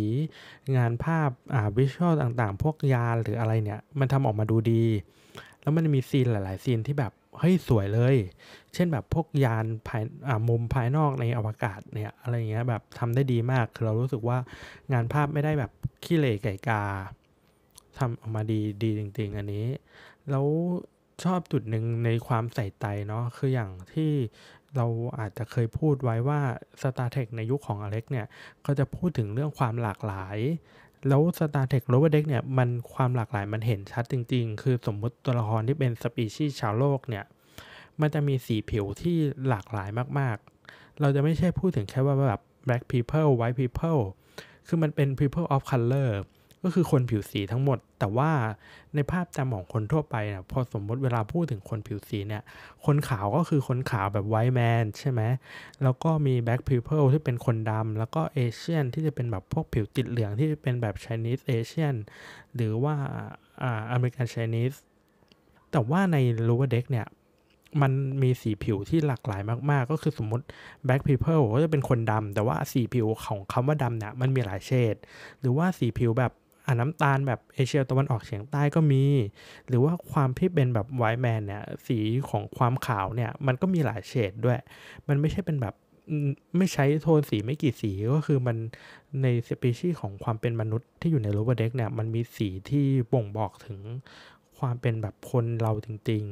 งานภาพอ่าวิชวลต่างๆ พวกยาหรืออะไรเนี่ย มันทำออกมาดูดี แล้วมันมีซีนหลาย ๆ ซีนที่แบบ เฮ้ย สวยเลย เช่นแบบพวกยานภายอ่ามุมภายนอกในอวกาศเนี่ย อะไรเงี้ยแบบทำได้ดีมาก คือเรารู้สึกว่างานภาพไม่ได้แบบขี้เหร่ไก่กา ทำออกมาดีดีจริง ๆ อันนี้ แล้วชอบจุดหนึ่งในความใส่ใจเนาะคืออย่างที่เราอาจจะเคยพูดไว้ว่า Star Trek ในยุคของอเล็กเนี่ย ก็จะพูดถึงเรื่องความหลากหลาย แล้ว Star Trek Lower Deck เนี่ย มันความหลากหลายมันเห็นชัดจริง ๆ คือสมมุติตัวละครที่เป็นสปีชีส์ชาวโลกเนี่ย มันจะมีสีผิวที่หลากหลายมากๆ เราจะไม่ใช่พูดถึงแค่ว่าแบบ black people white people คือมันเป็น people of color ก็คือคนผิวสีทั้งหมด แต่ว่าในภาพจำของคนทั่วไปเนี่ยพอสมมติเวลาพูดถึงคนผิวสีเนี่ย คนขาวก็คือคนขาวแบบ white man ใช่ไหมแล้วก็มี black people ที่เป็นคนดำแล้วก็ Asian ที่จะเป็นแบบพวกผิวติดเหลืองที่เป็นแบบ Chinese Asian หรือว่าอ่า American Chinese แต่ว่าใน Lower Deck เนี่ยมันมีสีผิวที่หลากหลายมาก ๆ ก็คือสมมติ black people ก็จะเป็นคนดำแต่ว่าสีผิวของคำว่าดำเนี่ยมันมีหลายเฉดหรือว่าสีผิวแบบ อ่าน้ำตาลแบบเอเชียตะวันออกเฉียงใต้ก็มี หรือว่าความที่เป็นแบบไวท์แมนเนี่ยสีของความขาวเนี่ยมันก็มีหลายเฉดด้วย มันไม่ใช่เป็นแบบไม่ใช้โทนสีไม่กี่สีก็คือมันในสปีชีส์ของความเป็นมนุษย์ที่อยู่ในโรเบอเด็กเนี่ยมันมีสีที่บ่งบอกถึงความเป็นแบบคนเราจริง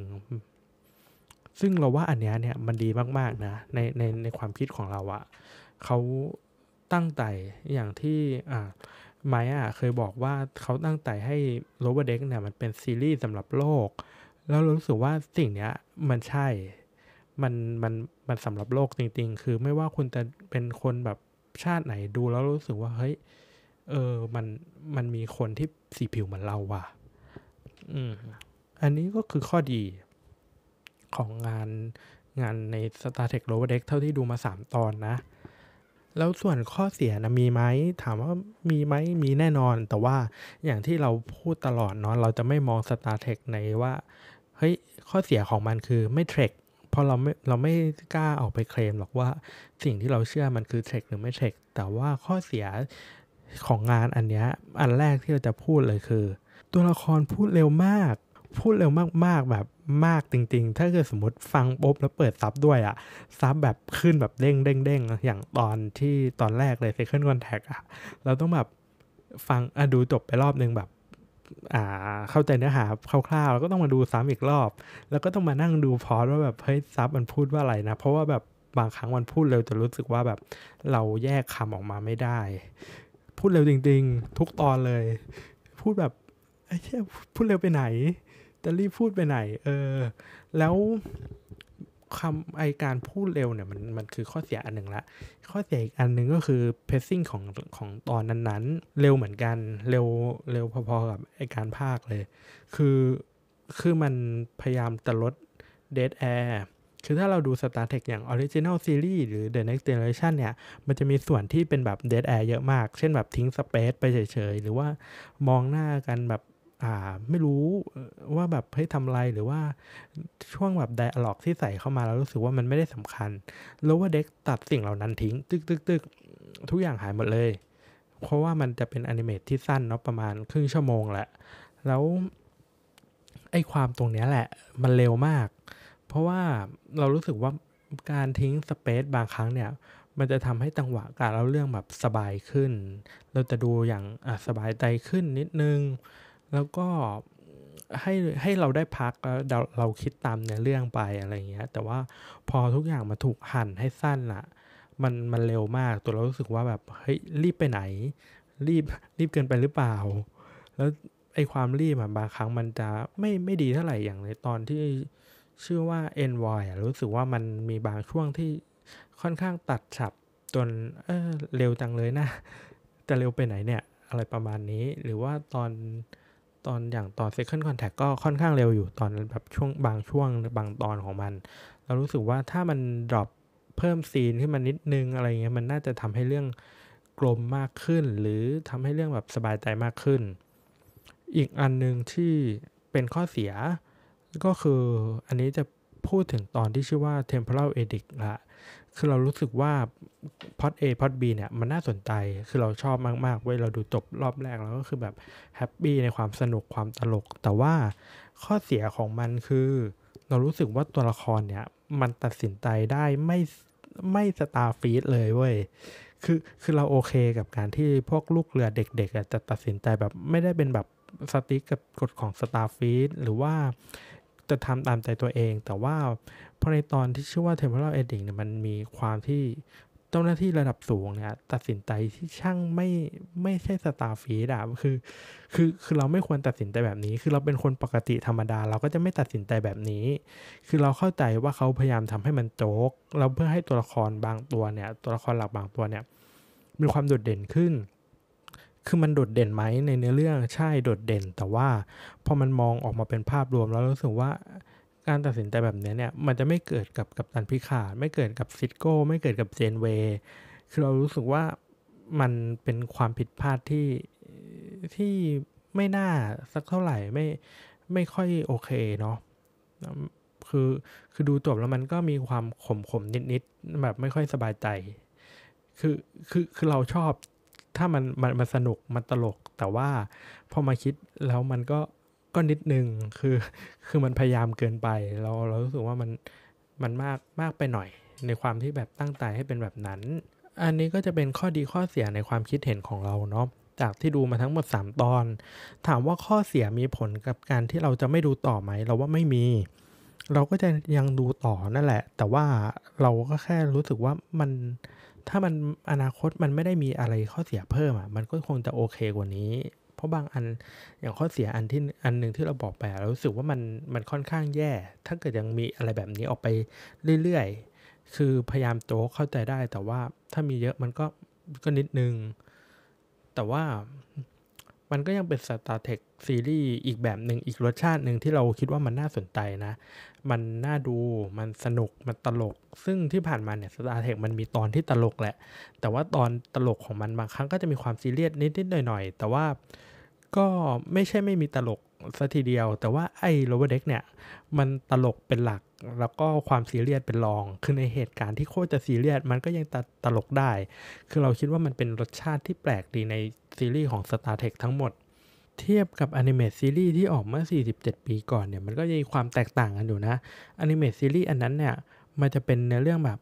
ๆ ซึ่งเราว่าอันเนี้ยเนี่ยมันดีมาก ๆ นะ ในในในความคิดของเราอะเขาตั้งใจอย่างที่อ่า ไมอะเคยบอกว่าเขาตั้งใจให้โรเบอเด็กเนี่ยมันเป็นซีรีส์สำหรับโลก แล้วรู้สึกว่าสิ่งเนี้ยมันใช่ มันมันมันสำหรับโลกจริง ๆ คือไม่ว่าคุณจะเป็นคนแบบชาติไหนดูแล้วรู้สึกว่าเฮ้ยเออมันมันมีคนที่สีผิวเหมือนเราว่ะ อืมอันนี้ก็คือข้อดีของงานงานใน Star Trek Lower Deck เท่าที่ดูมา 3 ตอนนะ แล้วส่วนข้อเสียนะมีไหมถามว่ามีไหมมีแน่นอน แต่ว่าอย่างที่เราพูดตลอดเนาะเราจะไม่มอง Star Trek ในว่าเฮ้ยข้อเสียของมันคือไม่เทรคเพราะเราไม่เราไม่กล้าออกไปเคลมหรอกว่าสิ่งที่เราเชื่อมันคือเทรคหรือไม่เทรคแต่ว่าข้อเสียของงานอันเนี้ยอันแรกที่เราจะพูดเลยคือ ตัวละครพูดเร็วมาก พูดเร็วมากๆแบบ มากจริง ๆ ถ้าเกิดสมมติฟังปุ๊บแล้วเปิดซับด้วยอะซับแบบขึ้นแบบเด้งเด้งเด้งอย่างตอนที่ตอนแรกเลย Second Contact อะเราต้องแบบฟังอะดูจบไปรอบนึงแบบอ่าเข้าใจเนื้อหาคร่าวๆแล้วก็ต้องมาดูซ้ำอีกรอบ แล้วก็ต้องมานั่งดูพอว่าแบบเฮ้ยซับมันพูดว่าอะไรนะ เพราะว่าแบบบางครั้งมันพูดเร็วจะรู้สึกว่าแบบเราแยกคำออกมาไม่ได้ พูดเร็วจริง ๆ ทุกตอนเลย พูดแบบไอ้เชี่ยพูดเร็วไปไหน จะรีบพูดไปไหน เออ แล้วคำไอการพูดเร็วเนี่ยมันมันคือข้อเสียอันหนึ่งละ ข้อเสียอีกอันหนึ่งก็คือเพซซิ่งของของตอนนั้นๆ เร็วเหมือนกันเร็วเร็วพอๆกับไอการภาคเลย คือคือมันพยายามจะลดเด a แอร์คือถ้าเราดู Star Trek อย่าง Original Series หรือ The Next Generation เนี่ย มันจะมีส่วนที่เป็นแบบ Dead Air เยอะมาก เช่นแบบทิ้งสเปซไปเฉยๆ หรือว่ามองหน้ากันแบบ อ่าไม่รู้ว่าแบบเฮ้ทำไรหรือว่าช่วงแบบไดอะล็อกที่ใส่เข้ามาแล้วรู้สึกว่ามันไม่ได้สำคัญ แล้วว่าเด็กตัดสิ่งเหล่านั้นทิ้ง ตึกตึกตึกทุกอย่างหายหมดเลย เพราะว่ามันจะเป็นอนิเมตที่สั้นเนาะประมาณครึ่งชั่วโมงแหละ แล้วไอ้ความตรงนี้แหละ มันเร็วมาก เพราะว่าเรารู้สึกว่าการทิ้งสเปซบางครั้งเนี่ยมันจะทำให้จังหวะการเล่าเรื่องแบบสบายขึ้น เราจะดูอย่างสบายใจขึ้นนิดนึง แล้วก็ให้ให้เราได้พักแล้วเราเราคิดตามเนื้อเรื่องไปอะไรเงี้ย แต่ว่าพอทุกอย่างมาถูกหั่นให้สั้นอะมันมันเร็วมากตัวเรารู้สึกว่าแบบเฮ้ยรีบไปไหน รีบรีบเกินไปหรือเปล่า แล้วไอ้ความรีบอะบางครั้งมันจะไม่ไม่ดีเท่าไหร่อย่างในตอนที่ชื่อว่า n y รู้สึกว่ามันมีบางช่วงที่ค่อนข้างตัดฉับจนเออเร็วจังเลยนะจะเร็วไปไหนเนี่ย อะไรประมาณนี้ หรือว่าตอน ตอนอย่างตอน Second Contact ก็ค่อนข้างเร็วอยู่ตอนแบบช่วงบางช่วงบางตอนของมัน เรารู้สึกว่าถ้ามัน drop เพิ่มซีนขึ้นมานิดนึงอะไรเงี้ยมันน่าจะทำให้เรื่องกลมมากขึ้น หรือทำให้เรื่องแบบสบายใจมากขึ้น อีกอันหนึ่งที่เป็นข้อเสียก็คืออันนี้จะพูดถึงตอนที่ชื่อว่า Temporal Edict ละ คือเรารู้สึกว่าพอด A พอด B เนี่ยมันน่าสนใจ คือเราชอบมากๆเว้ยเราดูจบรอบแรกแล้วก็คือแบบ happy ในความสนุกความตลก แต่ว่าข้อเสียของมันคือ เรารู้สึกว่าตัวละครเนี่ย มันตัดสินใจได้ไม่ไม่ Starfleet เลยเว้ยคือคือเราโอเคกับการที่พวกลูกเรือเด็กๆจะตัดสินใจแบบไม่ได้เป็นแบบstick กับกฎของ Starfleet หรือว่า จะทำตามใจตัวเอง แต่ว่าพอในตอนที่ชื่อว่า Temporal Edict เนี่ยมันมีความที่เจ้าหน้าที่ระดับสูงเนี่ยตัดสินใจที่ช่างไม่ไม่ใช่ Starfleet อะคือคือคือเราไม่ควรตัดสินใจแบบนี้ คือเราเป็นคนปกติธรรมดา เราก็จะไม่ตัดสินใจแบบนี้ คือเราเข้าใจว่าเขาพยายามทำให้มันโจ๊กเราเพื่อให้ตัวละครบางตัวเนี่ย ตัวละครหลักบางตัวเนี่ย มีความโดดเด่นขึ้น คือมันโดดเด่นไหมในเนื้อเรื่องใช่โดดเด่น แต่ว่าพอมันมองออกมาเป็นภาพรวมแล้วรู้สึกว่าการตัดสินใจแบบนี้เนี่ยมันจะไม่เกิดกับกับตันพิขาดไม่เกิดกับซิดโก้ไม่เกิดกับเจนเวย์คือเรารู้สึกว่ามันเป็นความผิดพลาดที่ที่ไม่น่าสักเท่าไหร่ไม่ไม่ค่อยโอเคเนาะคือคือดูจบแล้วมันก็มีความขมขมนิดนิดแบบไม่ค่อยสบายใจ คือคือคือเราชอบ ถ้ามันมันมันสนุกมันตลก แต่ว่าพอมาคิดแล้วมันก็ก็นิดนึงคือคือมันพยายามเกินไป เราเรารู้สึกว่ามันมันมากมากไปหน่อย ในความที่แบบตั้งใจให้เป็นแบบนั้น อันนี้ก็จะเป็นข้อดีข้อเสียในความคิดเห็นของเราเนาะจากที่ดูมาทั้งหมด 3 ตอน ถามว่าข้อเสียมีผลกับการที่เราจะไม่ดูต่อไหม เราว่าไม่มี เราก็จะยังดูต่อนั่นแหละ แต่ว่าเราก็แค่รู้สึกว่ามัน ถ้ามันอนาคตมันไม่ได้มีอะไรข้อเสียเพิ่มอะมันก็คงจะโอเคกว่านี้ เพราะบางอันอย่างข้อเสียอันที่อันหนึ่งที่เราบอกไปเรารู้สึกว่ามันมันค่อนข้างแย่ ถ้าเกิดยังมีอะไรแบบนี้ออกไปเรื่อยๆ คือพยายามโจ๊กเข้าใจได้ แต่ว่าถ้ามีเยอะมันก็ก็นิดนึง แต่ว่า มันก็ยังเป็นสตาร์เทคซีรีส์อีกแบบหนึ่งอีกรสชาติหนึ่งที่เราคิดว่ามันน่าสนใจนะ มันน่าดูมันสนุกมันตลก ซึ่งที่ผ่านมาเนี่ย Star Trek มันมีตอนที่ตลกแหละ แต่ว่าตอนตลกของมันบางครั้งก็จะมีความซีเรียสนิดๆหน่อยๆ แต่ว่าก็ไม่ใช่ไม่มีตลกซะทีเดียว แต่ว่าไอ้ Lower Decks เนี่ย มันตลกเป็นหลัก แล้วก็ความซีเรียสเป็นรอง คือในเหตุการณ์ที่โคตรจะซีเรียสมันก็ยังตลกได้ คือเราคิดว่ามันเป็นรสชาติที่แปลกดีในซีรีส์ของ Star Trek ทั้งหมด เทียบกับ Animated Series ที่ออกเมื่อ 47 ปีก่อนเนี่ย มันก็ยังมีความแตกต่างกันอยู่นะ Animated Series อันนั้นเนี่ย มันจะเป็นในเรื่องแบบ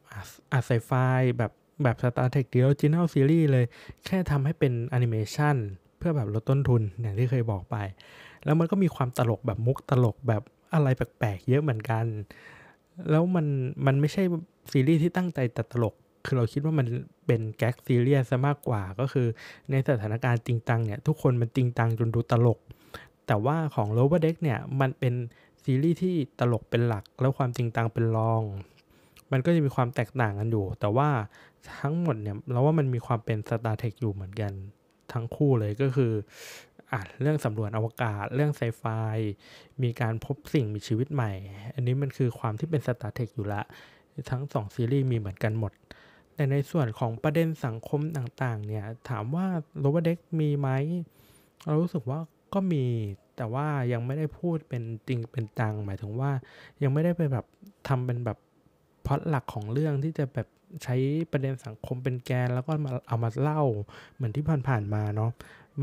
อาไซไฟแบบแบบ Star Trek The Original Series เลย แค่ทำให้เป็นแอนิเมชันเพื่อแบบลดต้นทุนอย่างที่เคยบอกไป แล้วมันก็มีความตลกแบบมุกตลกแบบ อะไรแปลกๆเยอะเหมือนกัน แล้วมันมันไม่ใช่ซีรีส์ที่ตั้งใจจะตลก คือเราคิดว่ามันเป็นแก๊กซีเรียสซะมากกว่า ก็คือในสถานการณ์จริงจังเนี่ยทุกคนมันจริงจังจนดูตลก แต่ว่าของ Lower Deck เนี่ยมันเป็นซีรีส์ที่ตลกเป็นหลัก แล้วความจริงจังเป็นรอง มันก็จะมีความแตกต่างกันอยู่ แต่ว่าทั้งหมดเนี่ยเราว่ามันมีความเป็นสตาร์เทคอยู่เหมือนกันทั้งคู่เลยก็คือ อะเรื่องสำรวจอวกาศ เรื่องไซไฟมีการพบสิ่งมีชีวิตใหม่ อันนี้มันคือความที่เป็น Star Trek อยู่ละ ทั้งสองซีรีส์มีเหมือนกันหมด แต่ในส่วนของประเด็นสังคมต่างๆ เนี่ย ถามว่า Lower Decks มีไหม เรารู้สึกว่าก็มี แต่ว่ายังไม่ได้พูดเป็นจริงเป็นจัง หมายถึงว่า ยังไม่ได้ไปแบบทำเป็นแบบพอดหลักของเรื่องที่จะแบบใช้ประเด็นสังคมเป็นแกนแล้วก็มาเอามาเล่าเหมือนที่ผ่านๆมาเนาะ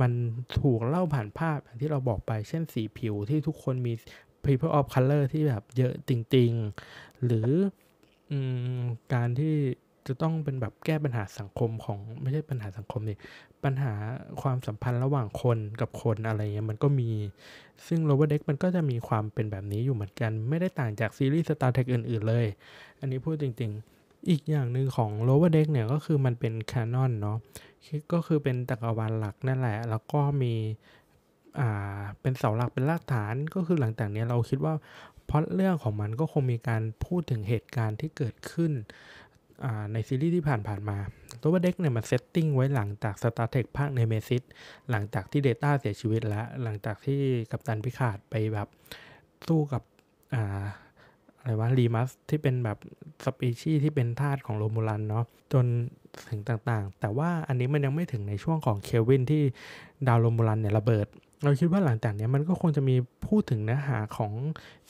มันถูกเล่าผ่านภาพอย่างที่เราบอกไป เช่นสีผิวที่ทุกคนมี people of color ที่แบบเยอะจริง ๆ หรืออการที่จะต้องเป็นแบบแก้ปัญหาสังคมของไม่ใช่ปัญหาสังคมนี่ปัญหาความสัมพันธ์ระหว่างคนกับคนอะไรเงี้ยมันก็มี ซึ่ง Lower Deck มันก็จะมีความเป็นแบบนี้อยู่เหมือนกัน ไม่ได้ต่างจากซีรีส์ Star Trek อื่น ๆ เลย อันนี้พูดจริง ๆ อีกอย่างหนึ่งของ Lower Deck เนี่ยก็คือมันเป็นแคนนอนเนาะก็คือเป็นจักรวาลหลักนั่นแหละ แล้วก็มีอ่าเป็นเสาหลักเป็นรากฐานก็คือหลังจากนี้เราคิดว่าเพราะเรื่องของมันก็คงมีการพูดถึงเหตุการณ์ที่เกิดขึ้นในซีรีส์ที่ผ่านๆมา ตัว Decks เนี่ยมัน setting ไว้หลังจาก Star Trek ภาค Nemesis หลังจากที่ Data เสียชีวิตแล้ว หลังจากที่กัปตัน Picard ไปแบบสู้กับ อะไรวะ Remus ที่เป็นแบบสปีชีที่เป็นทาสของ Romulan เนาะจนถึงต่างๆ แต่ว่าอันนี้มันยังไม่ถึงในช่วงของ Kelvin ที่ดาว Romulan เนี่ยระเบิด เราคิดว่าหลังจากนี้มันก็คงจะมีพูดถึงเนื้อหาของ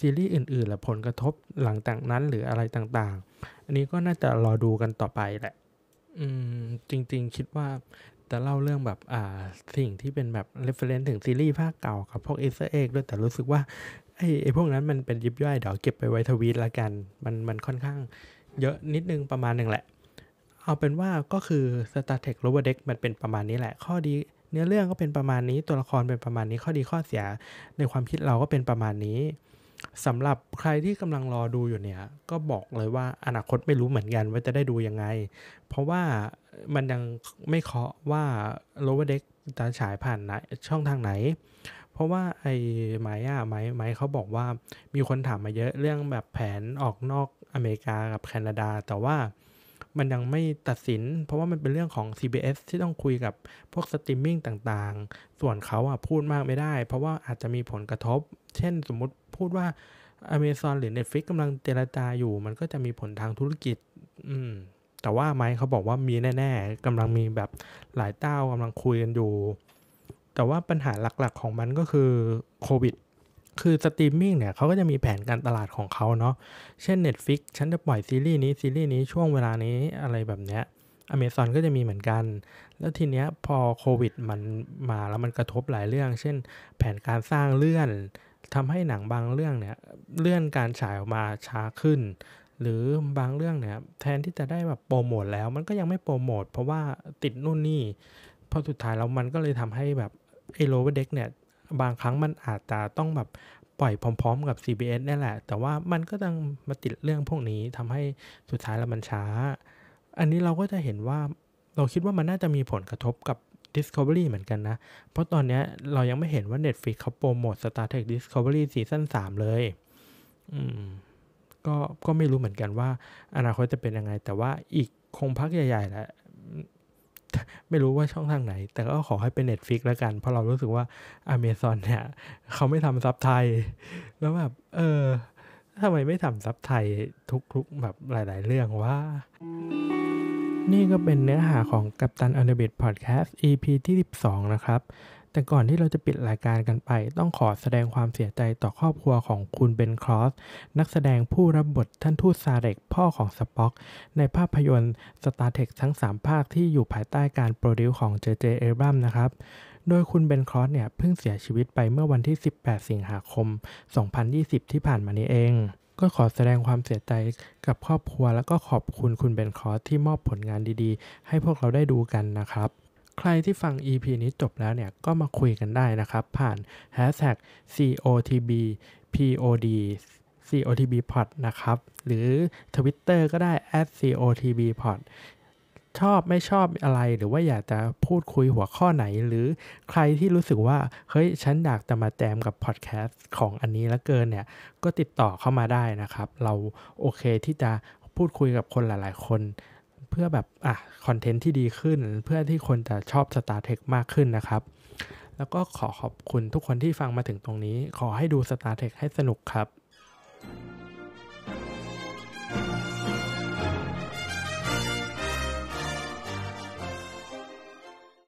ซีรีส์อื่นๆและผลกระทบหลังจากนั้นหรืออะไรต่างๆ อันนี้ก็น่าจะรอดูกันต่อไปแหละ อืมจริงๆ คิดว่าจะเล่าเรื่องแบบอ่าสิ่งที่เป็นแบบ reference ถึงซีรีส์ภาคเก่ากับพวก easter egg ด้วยแต่รู้สึกว่า อ้ไอ้พวกนั้นมันเป็นยิบย่อยเดี๋ยวเก็บไปไว้ทวีตละกัน มันมันค่อนข้างเยอะนิดนึงประมาณหนึ่งแหละ เอาเป็นว่าก็คือ Star Trek Lower Deck มันเป็นประมาณนี้แหละ ข้อดีเนื้อเรื่องก็เป็นประมาณนี้ ตัวละครเป็นประมาณนี้ ข้อดีข้อเสียในความคิดเราก็เป็นประมาณนี้สำหรับใครที่กำลังรอดูอยู่เนี่ย ก็บอกเลยว่าอนาคตไม่รู้เหมือนกันว่าจะได้ดูยังไง เพราะว่ามันยังไม่เคาะว่า Lower Deck จะฉายผ่านไหนช่องทางไหน เพราะว่าไอ้ไม้อะไม้ไม้เขาบอกว่ามีคนถามมาเยอะเรื่องแบบแผนออกนอกอเมริกากับแคนาดา แต่ว่ามันยังไม่ตัดสิน เพราะว่ามันเป็นเรื่องของ CBS ที่ต้องคุยกับพวกสตรีมมิ่งต่างๆ ส่วนเขาอะพูดมากไม่ได้ เพราะว่าอาจจะมีผลกระทบ เช่นสมมุติพูดว่า Amazon หรือ Netflix กำลังเจรจาอยู่ มันก็จะมีผลทางธุรกิจ อืม แต่ว่า Mike เขาบอกว่ามีแน่ ๆกำลังมีแบบหลายเจ้ากำลังคุยกันอยู่ แต่ว่าปัญหาหลักๆของมันก็คือโควิดคือสตรีมมิ่งเนี่ยเขาก็จะมีแผนการตลาดของเขาเนาะ เช่น Netflix ฉันจะปล่อยซีรีส์นี้ซีรีส์นี้ช่วงเวลานี้อะไรแบบเนี้ยอเมซอนก็จะมีเหมือนกัน แล้วทีเนี้ยพอโควิดมันมาแล้วมันกระทบหลายเรื่อง เช่น แผนการสร้างเลื่อนทำให้หนังบางเรื่องเนี่ยเลื่อนการฉายออกมาช้าขึ้น หรือบางเรื่องเนี่ยแทนที่จะได้แบบโปรโมทแล้ว มันก็ยังไม่โปรโมทเพราะว่าติดนู่นนี่พอสุดท้ายแล้วมันก็เลยทำให้แบบ ไอ้โลเวอร์เด็กเนี่ย บางครั้งมันอาจจะต้องแบบปล่อยพร้อม ๆ กับ CBS นี่แหละ แต่ว่ามันก็ต้องมาติดเรื่องพวกนี้ทำให้สุดท้ายแล้วมันช้า อันนี้เราก็จะเห็นว่าเราคิดว่ามันน่าจะมีผลกระทบกับ Discovery เหมือนกันนะ เพราะตอนนี้เรายังไม่เห็นว่า Netflix เขาโปรโมท Star Trek Discovery ซีซั่น3เลย อืม ก็ ก็ไม่รู้เหมือนกันว่า อนาคตจะเป็นยังไง แต่ว่าอีกคงพักใหญ่ๆแหละ ไม่รู้ว่าช่องทางไหน แต่ก็ขอให้เป็น Netflix แล้วกัน เพราะเรารู้สึกว่า Amazon เนี่ยเขาไม่ทำซับไทย แล้วแบบ เออทำไมไม่ทำซับไทยทุกๆแบบหลาย ๆ เรื่องว่า นี่ก็เป็นเนื้อหาของกัปตันอันเดบิดพอดแคสต์ EP ที่ 12 นะครับ แต่ก่อนที่เราจะปิดรายการกันไป ต้องขอแสดงความเสียใจต่อครอบครัวของคุณเบนครอส นักแสดงผู้รับบทท่านทูต Sarek พ่อของ Spock ในภาพยนตร์ Star Trek ทั้ง 3 ภาคที่อยู่ภายใต้การ produce ของเจเจเอรัมนะครับโดยคุณ Ben Cross เนี่ยเพิ่งเสียชีวิตไปเมื่อวันที่ 18 สิงหาคม 2020 ที่ผ่านมานี้เอง ก็ขอแสดงความเสียใจกับครอบครัว แล้วก็ขอบคุณคุณ Ben Cross ที่มอบผลงานดีๆ ให้พวกเราได้ดูกันนะครับ ใครที่ฟัง EP นี้จบแล้วเนี่ยก็มาคุยกันได้นะครับ ผ่าน hashtag COTB POD COTB pod นะครับ หรือ Twitter ก็ได้ @COTB pod ชอบไม่ชอบอะไรหรือว่าอยากจะพูดคุยหัวข้อไหน หรือใครที่รู้สึกว่า เฮ้ย ฉันอยากจะมาแจมกับพอดแคสต์ของอันนี้แล้วเกินเนี่ย ก็ติดต่อเข้ามาได้นะครับ เราโอเคที่จะพูดคุยกับคนหลาย ๆ คน เพื่อแบบอะคอนเทนต์ที่ดีขึ้น เพื่อที่คนจะชอบ Star Trek มากขึ้นนะครับ แล้วก็ขอขอบคุณทุกคนที่ฟังมาถึงตรงนี้ ขอให้ดู Star Trek ให้สนุกครับ